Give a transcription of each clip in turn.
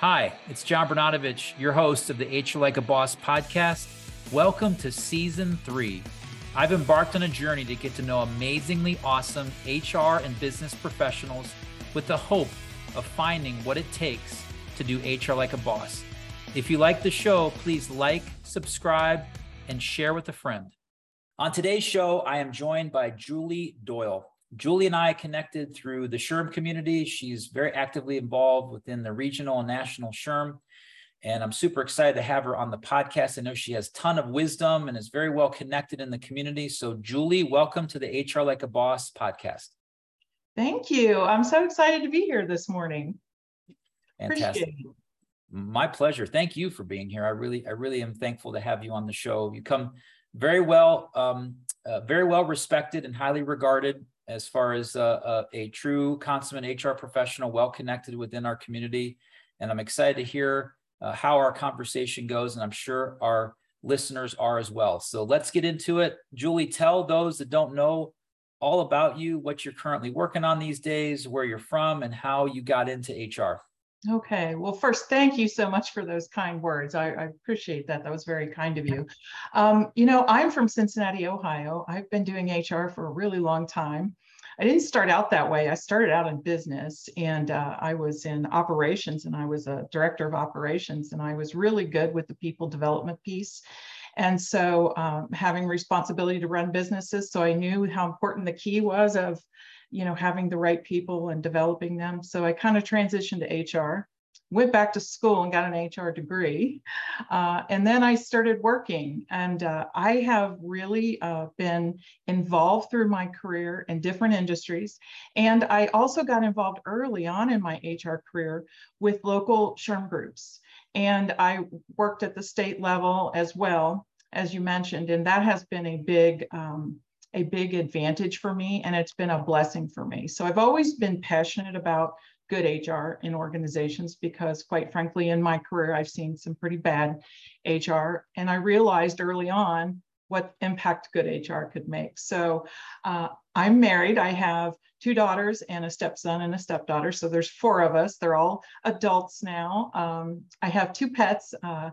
Hi, it's John Bernatovich, your host of the HR Like a Boss podcast. Welcome to season three. I've embarked on a journey to get to know amazingly awesome HR and business professionals with the hope of finding what it takes to do HR like a boss. If you like the show, please like, subscribe, and share with a friend. On today's show, I am joined by Julie Doyle. Julie and I connected through the SHRM community. She's very actively involved within the regional and national SHRM. And I'm super excited to have her on the podcast. I know she has a ton of wisdom and is very well connected in the community. So, Julie, welcome to the HR Like a Boss podcast. Thank you. I'm so excited to be here this morning. Fantastic. My pleasure. Thank you for being here. I really, I really am thankful to have you on the show. You come very well, um, uh, very well respected and highly regarded as far as uh, a true consummate HR professional, well connected within our community. And I'm excited to hear uh, how our conversation goes, and I'm sure our listeners are as well. So let's get into it. Julie, tell those that don't know all about you, what you're currently working on these days, where you're from, and how you got into HR. Okay. Well, first, thank you so much for those kind words. I, I appreciate that. That was very kind of you. Um, you know, I'm from Cincinnati, Ohio. I've been doing HR for a really long time. I didn't start out that way. I started out in business and uh, I was in operations and I was a director of operations and I was really good with the people development piece. And so um, having responsibility to run businesses. So I knew how important the key was of you know, having the right people and developing them. So I kind of transitioned to HR, went back to school and got an HR degree. Uh, and then I started working. And uh, I have really uh, been involved through my career in different industries. And I also got involved early on in my HR career with local SHRM groups. And I worked at the state level as well, as you mentioned. And that has been a big um, a big advantage for me and it's been a blessing for me. So I've always been passionate about good HR in organizations because quite frankly in my career I've seen some pretty bad HR and I realized early on what impact good HR could make. So uh, I'm married. I have two daughters and a stepson and a stepdaughter. So there's four of us. They're all adults now. Um, I have two pets. Uh,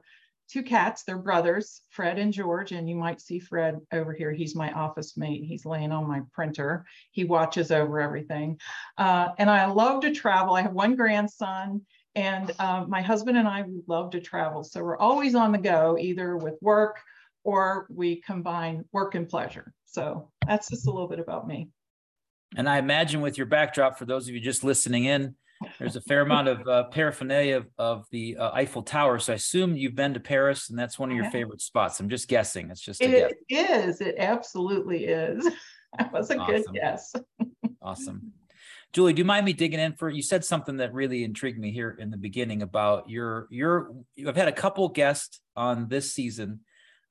two cats. They're brothers, Fred and George. And you might see Fred over here. He's my office mate. He's laying on my printer. He watches over everything. Uh, and I love to travel. I have one grandson. And uh, my husband and I love to travel. So we're always on the go, either with work or we combine work and pleasure. So that's just a little bit about me. And I imagine with your backdrop, for those of you just listening in, there's a fair amount of uh, paraphernalia of, of the uh, Eiffel Tower. So I assume you've been to Paris and that's one of your favorite spots. I'm just guessing. It's just a yes, it is. It absolutely is. That was a awesome. good guess. awesome. Julie, do you mind me digging in for you said something that really intrigued me here in the beginning about your your I've had a couple guests on this season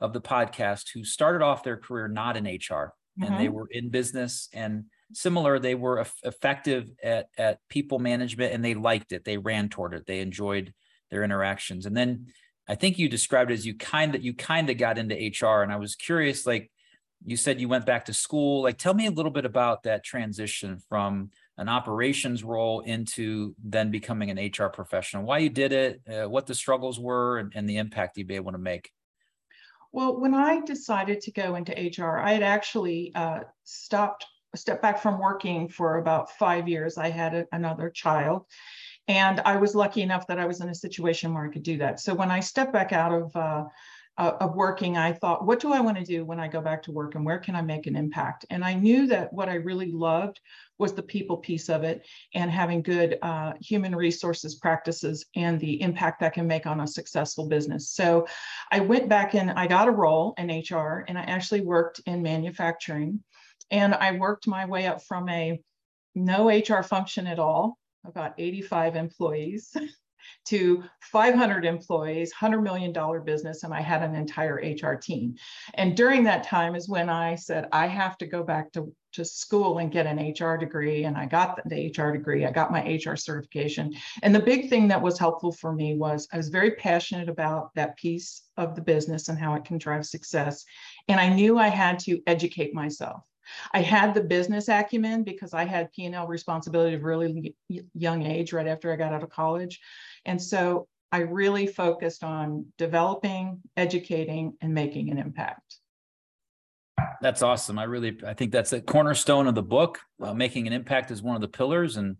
of the podcast who started off their career not in HR mm-hmm. and they mm-hmm. were in business and similar they were effective at at people management and they liked it. They ran toward it. They enjoyed their interactions. And then i think you described it as you kind of you kind of got into hr and i was curious like you said you went back to school. Like tell me a little bit about that transition from an operations role into then becoming an hr professional. Why you did it uh, what the struggles were and, and the impact you'd be able to make. Well, when I decided to go into HR, I had actually uh, stopped stepped back from working for about five years. I had a, another child. And I was lucky enough that I was in a situation where I could do that. So when I stepped back out of uh, of working, I thought, what do I want to do when I go back to work and where can I make an impact? And I knew that what I really loved was the people piece of it and having good uh, human resources practices and the impact that can make on a successful business. So I went back and I got a role in HR and I actually worked in manufacturing. And I worked my way up from a no HR function at all, about 85 employees, to 500 employees, $100 million business, and I had an entire HR team. And during that time is when I said, I have to go back to, to school and get an HR degree. And I got the HR degree, I got my HR certification. And the big thing that was helpful for me was I was very passionate about that piece of the business and how it can drive success. And I knew I had to educate myself. I had the business acumen because I had P&L responsibility at a really young age, right after I got out of college. And so I really focused on developing, educating, and making an impact. That's awesome. I really, I think that's the cornerstone of the book. Uh, making an impact is one of the pillars, and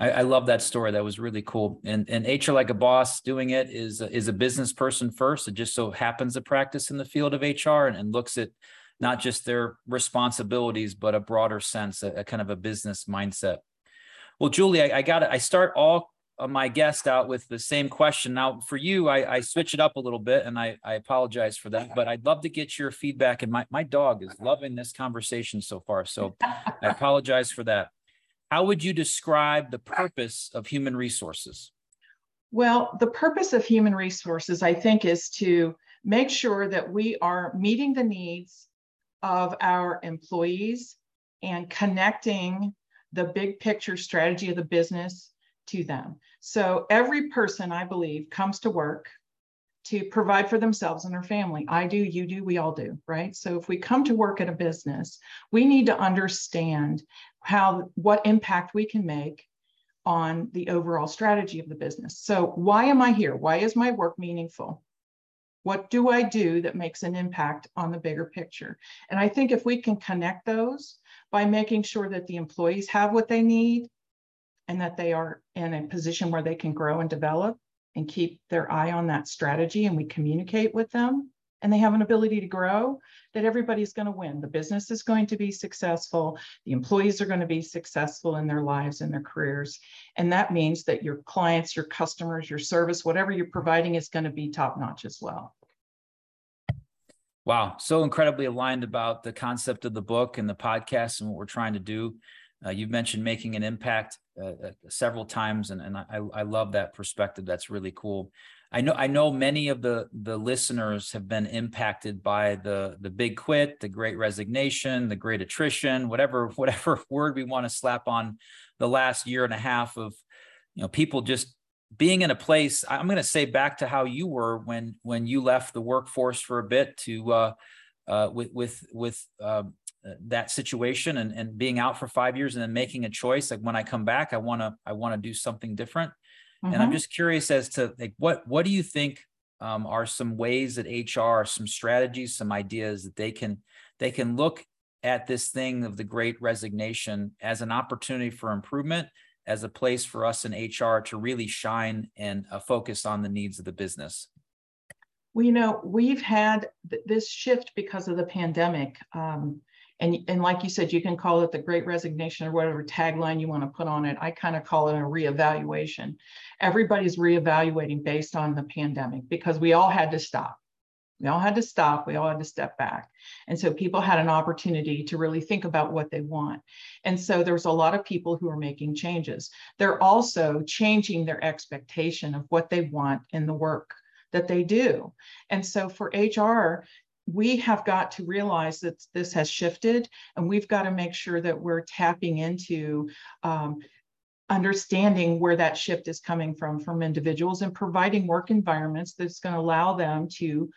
I, I, love that story. That was really cool. And and HR like a boss doing it is is a business person first. It just so happens to practice in the field of HR and, and looks at not just their responsibilities, but a broader sense, a, a kind of a business mindset. Well, Julie, I, I got it. I start all my guest out with the same question. Now, for you, I, I switch it up a little bit, and I, I apologize for that. But I'd love to get your feedback. And my my dog is loving this conversation so far, so I apologize for that. How would you describe the purpose of human resources? Well, the purpose of human resources, I think, is to make sure that we are meeting the needs of our employees and connecting the big picture strategy of the business to them. So every person, I believe, comes to work to provide for themselves and their family. I do, you do, we all do, right? So if we come to work at a business, we need to understand how what impact we can make on the overall strategy of the business. So why am I here? Why is my work meaningful? What do I do that makes an impact on the bigger picture? And I think if we can connect those by making sure that the employees have what they need and that they are in a position where they can grow and develop and keep their eye on that strategy and we communicate with them and they have an ability to grow, that everybody's going to win. The business is going to be successful. The employees are going to be successful in their lives and their careers. And that means that your clients, your customers, your service, whatever you're providing is going to be top notch as well. Wow, so incredibly aligned about the concept of the book and the podcast and what we're trying to do. Uh, you've mentioned making an impact uh, uh several times, and, and I, I love that perspective. That's really cool. I know I know many of the the listeners have been impacted by the the big quit, the great resignation, the great attrition, whatever whatever word we want to slap on the last year and a half of you know people just being in a place i'm going to say back to how you were when when you left the workforce for a bit to uh, uh, with with with uh, that situation and and being out for five years and then making a choice like when i come back i want to i want to do something different Mm-hmm. And I'm mm-hmm. just curious as to like what what do you think um, are some ways that HR, some strategies, some ideas that they can they can look at this thing of the great resignation as an opportunity for improvement, as a place for us in HR to really shine and uh, focus on the needs of the business? Well, you know, we've had th- this shift because of the pandemic. Um, and, and like you said, you can call it the great resignation or whatever tagline you want to put on it. I kind of call it a reevaluation. Everybody's reevaluating based on the pandemic because we all had to stop. We all had to stop. We all had to step back. And so people had an opportunity to really think about what they want. And so there's a lot of people who are making changes. They're also changing their expectation of what they want in the work that they do. And so for HR, we have got to realize that this has shifted and we've got to make sure that we're tapping into um, understanding where that shift is coming from from individuals and providing work environments that's going to allow them to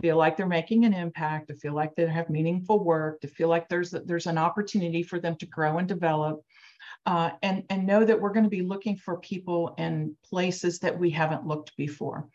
feel like they're making an impact to feel like they have meaningful work to feel like there's there's an opportunity for them to grow and develop uh, and and know that we're going to be looking for people in places that we haven't looked before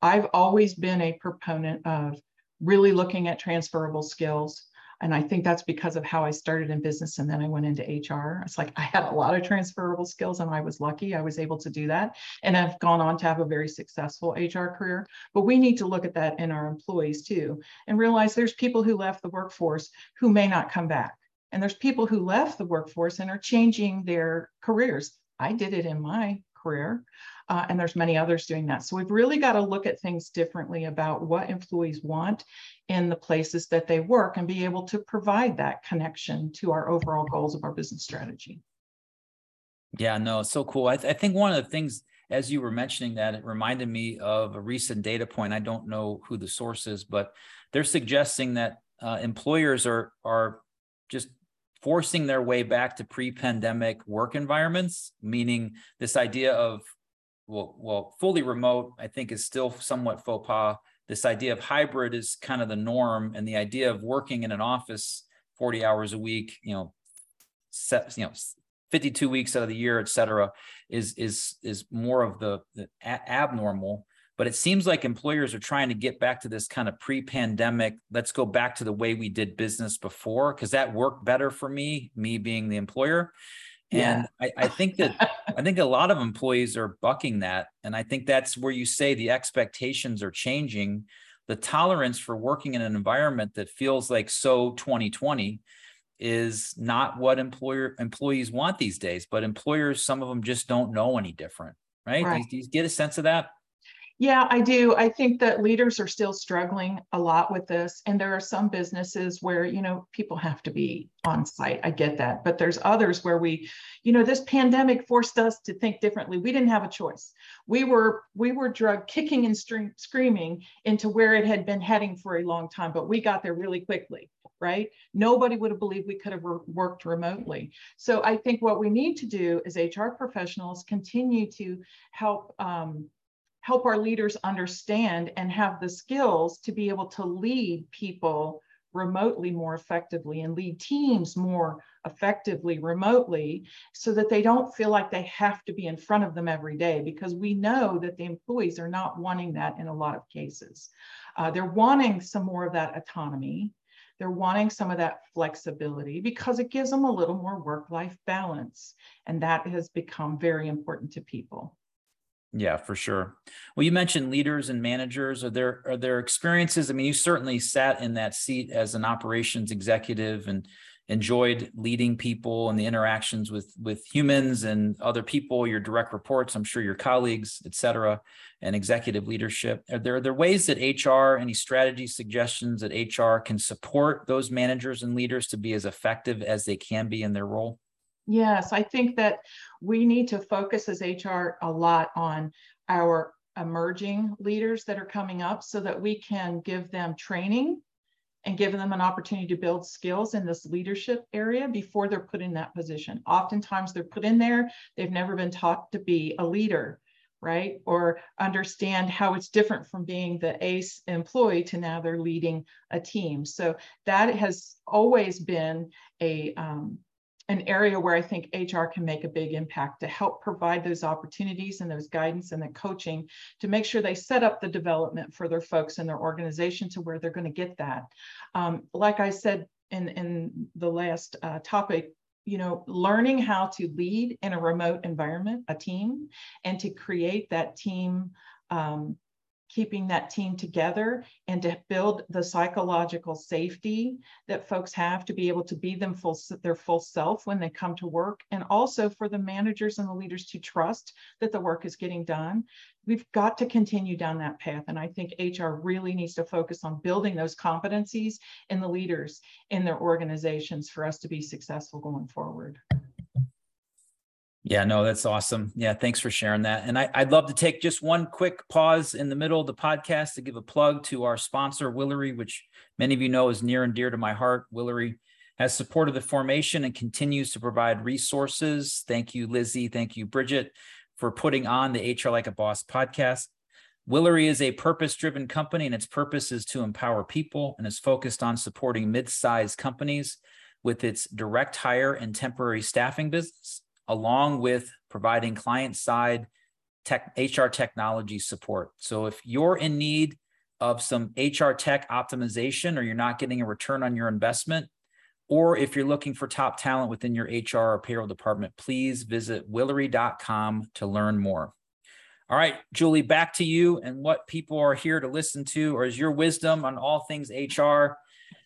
i've always been a proponent of really looking at transferable skills. And I think that's because of how I started in business and then I went into HR. It's like I had a lot of transferable skills and I was lucky I was able to do that. And I've gone on to have a very successful HR career. But we need to look at that in our employees too and realize there's people who left the workforce who may not come back. And there's people who left the workforce and are changing their careers. I did it in my career uh, and there's many others doing that. So we've really got to look at things differently about what employees want in the places that they work and be able to provide that connection to our overall goals of our business strategy. Yeah, no, so cool. I, th- I think one of the things, as you were mentioning that, it reminded me of a recent data point. I don't know who the source is, but they're suggesting that uh, employers are are just forcing their way back to pre-pandemic work environments meaning this idea of well, well, fully remote, I think is still somewhat faux pas. This idea of hybrid is kind of the norm, and the idea of working in an office 40 hours a week, you know, set, you know, 52 weeks out of the year, et cetera, is is is more of the, the a- abnormal. But it seems like employers are trying to get back to this kind of pre-pandemic. Let's go back to the way we did business before, because that worked better for me, me being the employer. And yeah. I, I think that I think a lot of employees are bucking that. And I think that's where you say the expectations are changing. The tolerance for working in an environment that feels like so 2020 is not what employer employees want these days but employers some of them just don't know any different right, right. Do, you, do you get a sense of that yeah, I do. I think that leaders are still struggling a lot with this. And there are some businesses where, you know, people have to be on site. I get that. But there's others where we, you know, this pandemic forced us to think differently. We didn't have a choice. We were we were drug kicking and stream, screaming into where it had been heading for a long time, but we got there really quickly right? Nobody would have believed we could have re- worked remotely. So I think what we need to do is HR professionals continue to help um, help our leaders understand and have the skills to be able to lead people remotely more effectively and lead teams more effectively remotely so that they don't feel like they have to be in front of them every day because we know that the employees are not wanting that in a lot of cases. Uh, they're wanting some more of that autonomy. They're wanting some of that flexibility because it gives them a little more work life balance. And that has become very important to people. Yeah, for sure. Well, you mentioned leaders and managers. Are there are there experiences? I mean, you certainly sat in that seat as an operations executive and enjoyed leading people and the interactions with with humans and other people, your direct reports, I'm sure your colleagues, et cetera, and executive leadership. Are there, are there ways that HR, any strategy suggestions that HR can support those managers and leaders to be as effective as they can be in their role? Yes, I think that we need to focus as HR a lot on our emerging leaders that are coming up so that we can give them training and give them an opportunity to build skills in this leadership area before they're put in that position. Oftentimes they're put in there, they've never been taught to be a leader, right? Or understand how it's different from being the ACE employee to now they're leading a team. So that has always been a um, an area where I think HR can make a big impact to help provide those opportunities and those guidance and the coaching to make sure they set up the development for their folks in their organization to where they're going to get that. Um, like I said in, in the last uh, topic, you know, learning how to lead in a remote environment, a team, and to create that team um, keeping that team together and to build the psychological safety that folks have to be able to be them full their full self when they come to work and also for the managers and the leaders to trust that the work is getting done. We've got to continue down that path and i think hr really needs to focus on building those competencies in the leaders in their organizations for us to be successful going forward yeah, no, that's awesome. Yeah, thanks for sharing that. And I, would love to take just one quick pause in the middle of the podcast to give a plug to our sponsor, Willory, which many of you know is near and dear to my heart. Willory has supported the formation and continues to provide resources. Thank you, Lizzie. Thank you, Bridget, for putting on the HR Like a Boss podcast. Willory is a purpose driven company, and its purpose is to empower people and is focused on supporting mid sized companies with its direct hire and temporary staffing business along with providing client side tech, HR technology support. So if you're in need of some HR tech optimization or you're not getting a return on your investment, or if you're looking for top talent within your HR or payroll department, please visit willory.com to learn more. All right, Julie, back to you and what people are here to listen to, or is your wisdom on all things HR.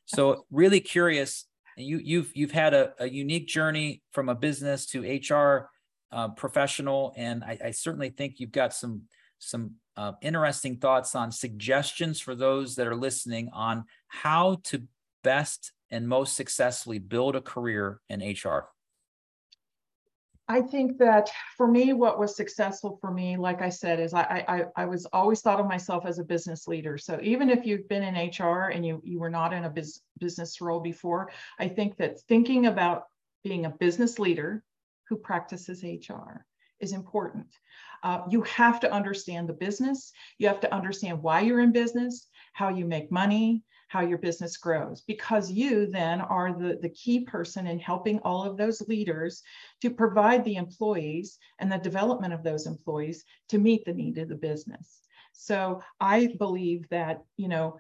So, really curious you you've you've had a, a unique journey from a business to HR uh, professional, and I, I, certainly think you've got some some uh, interesting thoughts on suggestions for those that are listening on how to best and most successfully build a career in HR. I think that for me, what was successful for me, like I said, is I, I, I was always thought of myself as a business leader. So even if you've been in HR and you, you were not in a biz, business role before, I think that thinking about being a business leader who practices HR is important. Uh, you have to understand the business. You have to understand why you're in business, how you make money, how your business grows because you then are the, the key person in helping all of those leaders to provide the employees and the development of those employees to meet the need of the business. So I believe that, you know,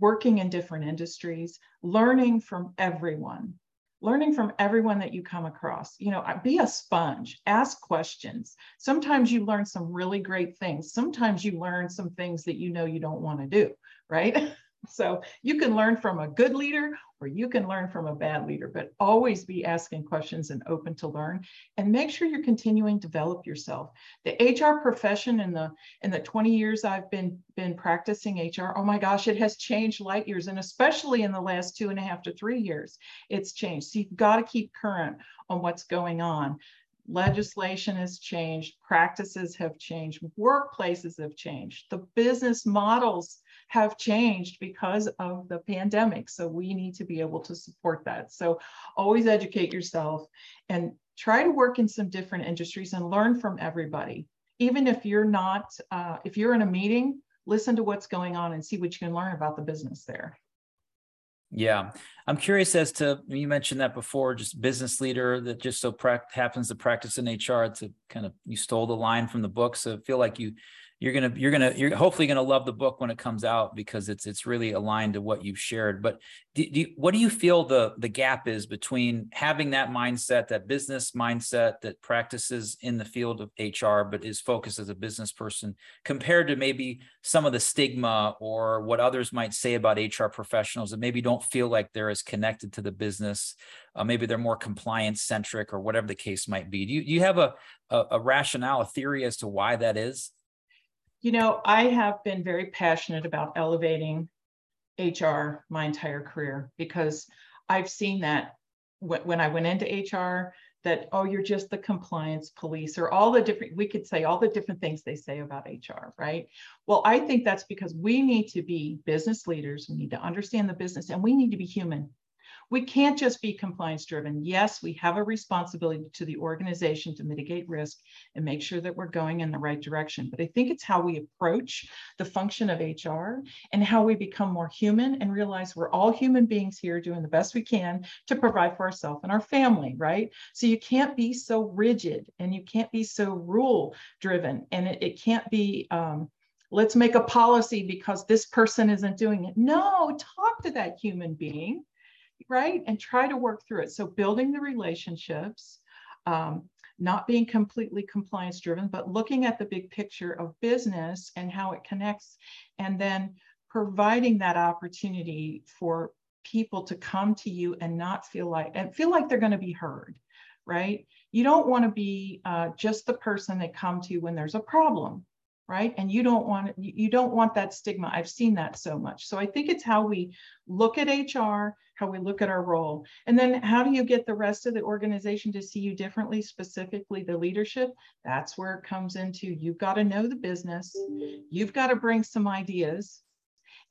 working in different industries, learning from everyone, learning from everyone that you come across. You know, be a sponge, ask questions. Sometimes you learn some really great things. Sometimes you learn some things that you know you don't want to do, right? So you can learn from a good leader or you can learn from a bad leader, but always be asking questions and open to learn and make sure you're continuing to develop yourself. The HR profession in the in the 20 years I've been been practicing HR, oh my gosh, it has changed light years. And especially in the last two and a half to three years, it's changed. So you've got to keep current on what's going on legislation has changed, practices have changed, workplaces have changed, the business models have changed because of the pandemic. So we need to be able to support that. So always educate yourself and try to work in some different industries and learn from everybody. Even if you're not, uh, if you're in a meeting, listen to what's going on and see what you can learn about the business there. Yeah. I'm curious as to, you mentioned that before, just business leader that just so pra- happens to practice in HR to kind of, you stole the line from the book. So I feel like you you're gonna you're gonna you're hopefully gonna love the book when it comes out because it's it's really aligned to what you've shared. But do, do you, what do you feel the the gap is between having that mindset, that business mindset that practices in the field of HR but is focused as a business person, compared to maybe some of the stigma or what others might say about HR professionals that maybe don't feel like they're as connected to the business? Uh, maybe they're more compliance centric or whatever the case might be. Do you, do you have a, a, a rationale, a theory as to why that is? You know, I have been very passionate about elevating HR my entire career because I've seen that when I went into HR that, oh, you're just the compliance police or all the different, we could say all the different things they say about HR, right? Well, I think that's because we need to be business leaders. We need to understand the business and we need to be human we can't just be compliance driven. Yes, we have a responsibility to the organization to mitigate risk and make sure that we're going in the right direction. But I think it's how we approach the function of HR and how we become more human and realize we're all human beings here doing the best we can to provide for ourselves and our family, right? So you can't be so rigid and you can't be so rule driven and it, it can't be, um, let's make a policy because this person isn't doing it. No, talk to that human being right? And try to work through it. So building the relationships, um, not being completely compliance driven, but looking at the big picture of business and how it connects, and then providing that opportunity for people to come to you and not feel like and feel like they're going to be heard right you don't want to be uh, just the person that come to when there's a problem right? And you don't want you don't want that stigma. I've seen that so much. So i think it's how we look at hr how we look at our role. And then how do you get the rest of the organization to see you differently specifically the leadership? That's where it comes into. You've got to know the business. You've got to bring some ideas.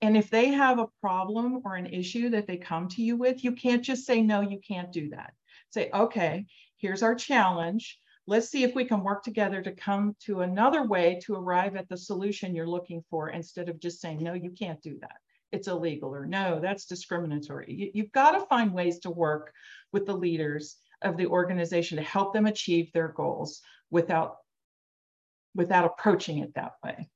And if they have a problem or an issue that they come to you with you can't just say no you can't do that. Say okay here's our challenge let's see if we can work together to come to another way to arrive at the solution you're looking for instead of just saying, no, you can't do that. It's illegal or no, that's discriminatory. You, have got to find ways to work with the leaders of the organization to help them achieve their goals without without approaching it that way.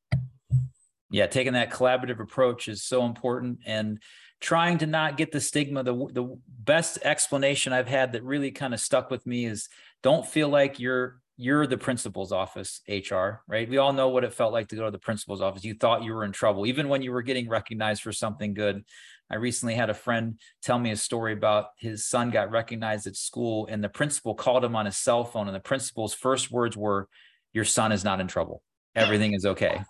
Yeah, taking that collaborative approach is so important and trying to not get the stigma. The, the best explanation I've had that really kind of stuck with me is don't feel like you're you're the principal's office hr right? We all know what it felt like to go to the principal's office. You thought you were in trouble even when you were getting recognized for something good. I recently had a friend tell me a story about his son got recognized at school and the principal called him on his cell phone and the principal's first words were your son is not in trouble. Everything is okay.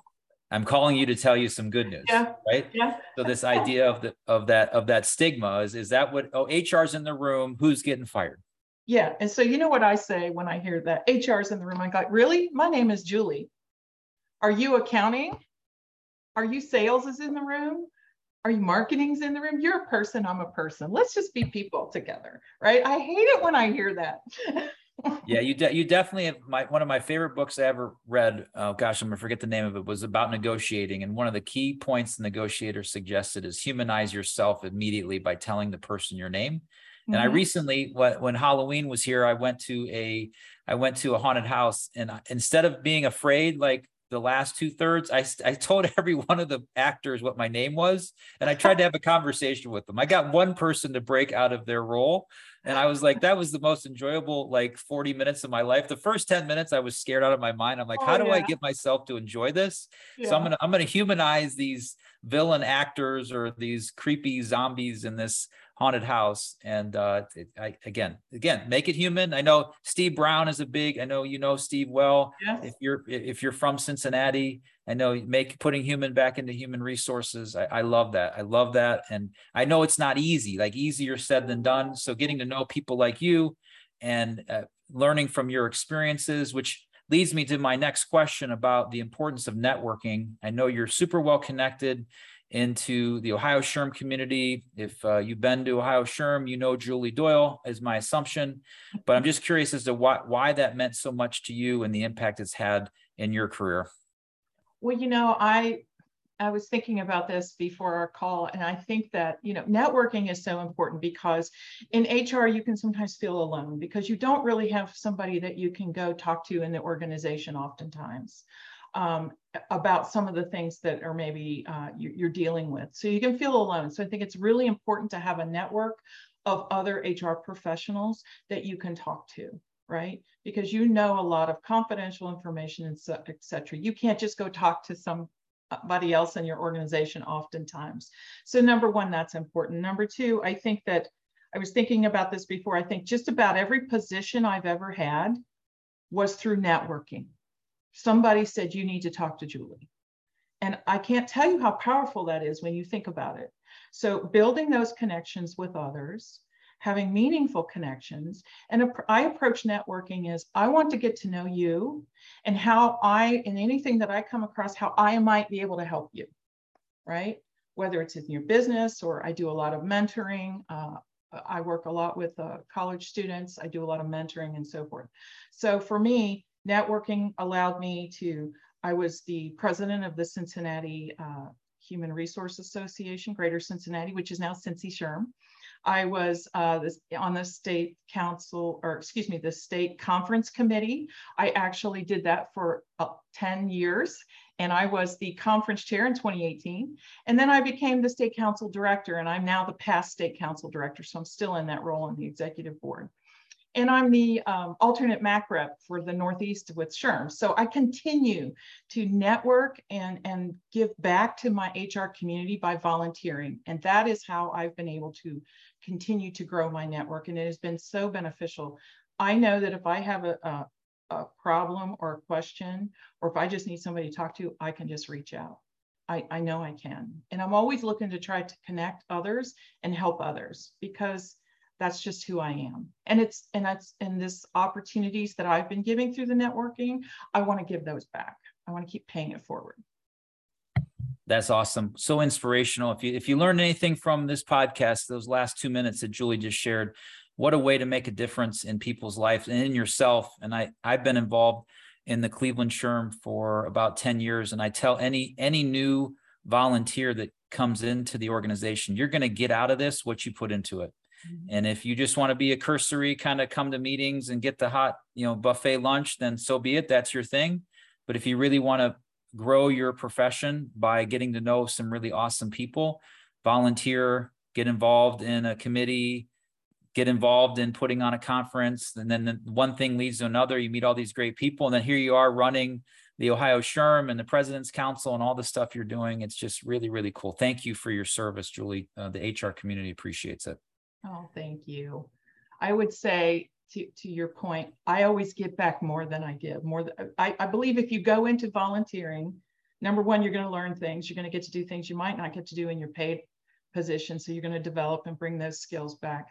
I'm calling you to tell you some good news yeah. right? Yeah. So this idea of the of that of that stigma is is that what oh hr's in the room who's getting fired yeah. And so, you know what I say when I hear that HR's in the room? I go, really? My name is Julie. Are you accounting? Are you sales is in the room? Are you marketing's in the room? You're a person, I'm a person. Let's just be people together, right? I hate it when I hear that. yeah, you de- you definitely have my one of my favorite books I ever read. Oh gosh, I'm gonna forget the name of it. Was about negotiating, and one of the key points the negotiator suggested is humanize yourself immediately by telling the person your name. Mm-hmm. And I mm-hmm. recently, when Halloween was here, I went to a I went to a haunted house, and instead of being afraid, like the last two thirds, I, I told every one of the actors what my name was, and I tried to have a conversation with them. I got one person to break out of their role, and I was like, that was the most enjoyable like 40 minutes of my life. The first 10 minutes, I was scared out of my mind. I'm like, oh, how do yeah. I get myself to enjoy this? Yeah. So I'm gonna I'm gonna humanize these villain actors or these creepy zombies in this haunted house. And uh it, I, again again make it human. I know Steve Browne is a big i know you know steve well. Yes. if you're if you're from cincinnati i know make putting human back into human resources I, I love that. I love that. And i know it's not easy like easier said than done. So getting to know people like you and uh, learning from your experiences which leads me to my next question about the importance of networking. I know you're super well connected into the Ohio SHRM community. If uh, you've been to Ohio SHRM, you know Julie Doyle is my assumption. But I'm just curious as to why, why that meant so much to you and the impact it's had in your career. Well, you know, I I was thinking about this before our call, and I think that you know networking is so important because in HR you can sometimes feel alone because you don't really have somebody that you can go talk to in the organization oftentimes um, about some of the things that are maybe uh, you, are dealing with. So you can feel alone. So I think it's really important to have a network of other HR professionals that you can talk to, right? Because you know a lot of confidential information and so, et cetera. You can't just go talk to somebody else in your organization oftentimes. So number one, that's important. Number two, I think that I was thinking about this before. I think just about every position I've ever had was through networking somebody said, You need to talk to Julie. And I can't tell you how powerful that is when you think about it. So, building those connections with others, having meaningful connections. And I approach networking as I want to get to know you and how I, in anything that I come across, how I might be able to help you, right? Whether it's in your business or I do a lot of mentoring. Uh, I work a lot with uh, college students. I do a lot of mentoring and so forth. So for me, networking allowed me to, I was the president of the Cincinnati uh, Human Resource Association, Greater Cincinnati, which is now Cincy SHRM. I was uh, this, on the state council, or excuse me, the state conference committee. I actually did that for uh, 10 years, and I was the conference chair in 2018. And then I became the state council director, and I'm now the past state council director, so I'm still in that role on the executive board and I'm the um, alternate MAC rep for the Northeast with SHRM. So I continue to network and, and give back to my HR community by volunteering. And that is how I've been able to continue to grow my network. And it has been so beneficial. I know that if I have a, a, a problem or a question, or if I just need somebody to talk to, I can just reach out. I, I know I can. And I'm always looking to try to connect others and help others because that's just who I am. And it's and that's and this opportunities that I've been giving through the networking, I want to give those back. I want to keep paying it forward. That's awesome. So inspirational. If you if you learned anything from this podcast, those last two minutes that Julie just shared, what a way to make a difference in people's lives and in yourself. And I I've been involved in the Cleveland SHRM for about 10 years. And I tell any any new volunteer that comes into the organization, you're going to get out of this what you put into it. Mm-hmm. And if you just want to be a cursory kind of come to meetings and get the hot, you know, buffet lunch, then so be it. That's your thing. But if you really want to grow your profession by getting to know some really awesome people, volunteer, get involved in a committee, get involved in putting on a conference, and then the one thing leads to another. You meet all these great people, and then here you are running the Ohio SHRM and the President's Council and all the stuff you're doing. It's just really, really cool. Thank you for your service, Julie. Uh, the HR community appreciates it. Oh, thank you. I would say to, to your point, I always give back more than I give. More than, uh, I, I believe if you go into volunteering, number one, you're going to learn things. You're going to get to do things you might not get to do in your paid position. So you're going to develop and bring those skills back.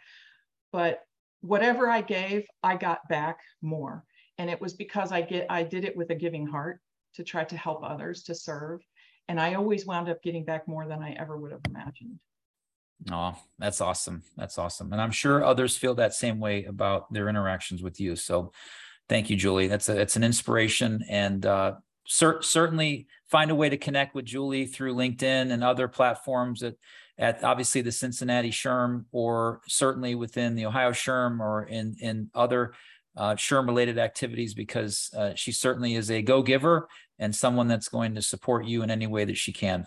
But whatever I gave, I got back more. And it was because I get I did it with a giving heart to try to help others to serve. And I always wound up getting back more than I ever would have imagined. Oh, that's awesome. That's awesome. And I'm sure others feel that same way about their interactions with you. So thank you, Julie. That's a, it's an inspiration and uh, cer- certainly find a way to connect with Julie through LinkedIn and other platforms at, at obviously the Cincinnati SHRM or certainly within the Ohio SHRM or in, in other uh, SHRM related activities because uh, she certainly is a go giver and someone that's going to support you in any way that she can.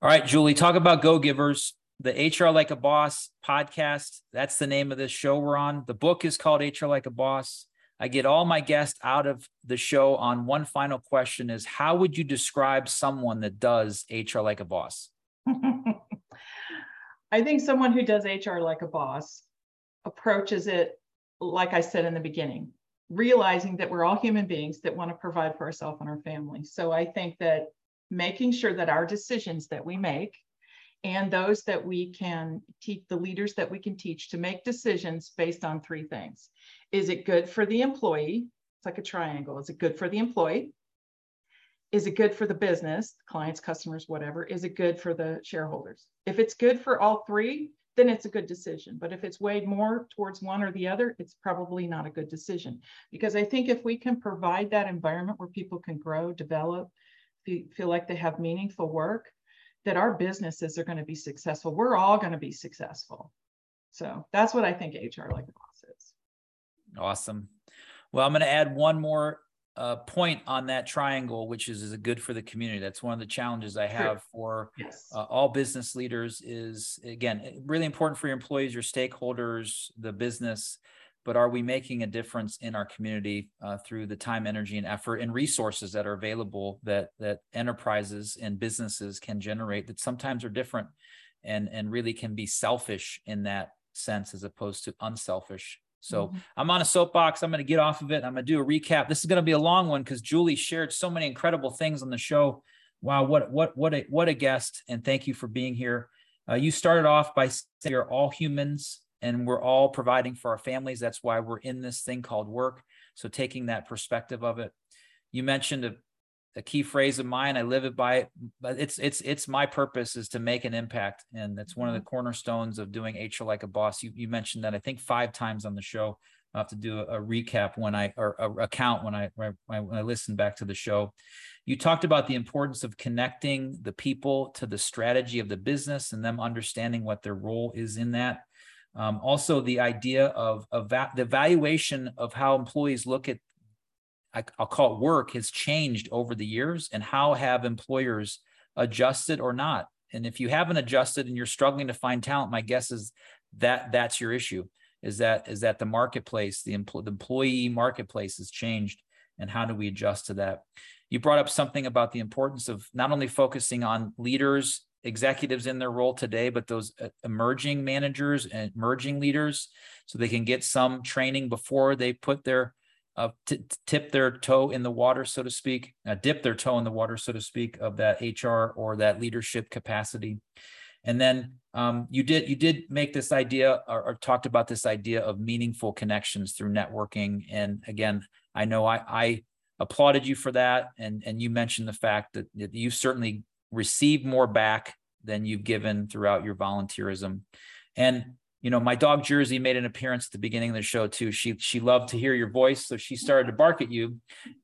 All right, Julie, talk about go givers. The HR Like a Boss podcast, that's the name of this show we're on. The book is called HR Like a Boss. I get all my guests out of the show on one final question is how would you describe someone that does HR like a boss? I think someone who does HR like a boss approaches it like I said in the beginning, realizing that we're all human beings that want to provide for ourselves and our family. So I think that making sure that our decisions that we make and those that we can teach the leaders that we can teach to make decisions based on three things. Is it good for the employee? It's like a triangle. Is it good for the employee? Is it good for the business, clients, customers, whatever? Is it good for the shareholders? If it's good for all three, then it's a good decision. But if it's weighed more towards one or the other, it's probably not a good decision. Because I think if we can provide that environment where people can grow, develop, feel like they have meaningful work, that our businesses are going to be successful. We're all going to be successful. So that's what I think HR like a boss is. Awesome. Well, I'm going to add one more uh, point on that triangle, which is, is good for the community. That's one of the challenges I have for yes. uh, all business leaders is again, really important for your employees, your stakeholders, the business, but are we making a difference in our community uh, through the time, energy, and effort and resources that are available that that enterprises and businesses can generate that sometimes are different and and really can be selfish in that sense as opposed to unselfish so mm-hmm. I'm on a soapbox. I'm going to get off of it. I'm going to do a recap. This is going to be a long one because Julie shared so many incredible things on the show. Wow, what what what a what a guest! And thank you for being here. Uh, you started off by saying we're all humans and we're all providing for our families. That's why we're in this thing called work. So taking that perspective of it, you mentioned a a key phrase of mine. I live it by but it's it's it's my purpose is to make an impact, and that's one of the mm-hmm. cornerstones of doing HR like a boss. You you mentioned that I think five times on the show. I'll have to do a, a recap when I or a, account when I, when I when I listen back to the show. You talked about the importance of connecting the people to the strategy of the business and them understanding what their role is in that. Um, also, the idea of, of va- the valuation of how employees look at I, will call it work has changed over the years and how have employers adjusted or not. And if you haven't adjusted and you're struggling to find talent my guess is that that's your issue is that is that the marketplace the, empl- the employee marketplace has changed and how do we adjust to that? You brought up something about the importance of not only focusing on leaders executives in their role today but those uh, emerging managers and emerging leaders so they can get some training before they put their uh, t- tip their toe in the water, so to speak, uh, dip their toe in the water, so to speak, of that HR or that leadership capacity. And then um, you did you did make this idea or, or, talked about this idea of meaningful connections through networking. And again, I know I, I applauded you for that, and and you mentioned the fact that, that you certainly received more back than you've given throughout your volunteerism. And you know, my dog Jersey made an appearance at the beginning of the show too. She she loved to hear your voice, so she started to bark at you,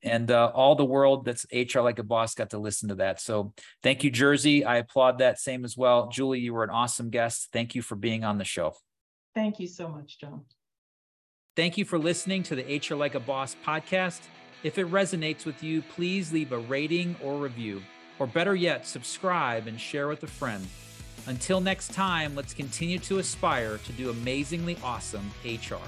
and uh, all the world that's HR like a boss got to listen to that. So thank you, Jersey. I applaud that. Same as well, Julie. You were an awesome guest. Thank you for being on the show. Thank you so much, John. Thank you for listening to the HR Like a Boss podcast. If it resonates with you, please leave a rating or review, or better yet, subscribe and share with a friend. Until next time, let's continue to aspire to do amazingly awesome HR.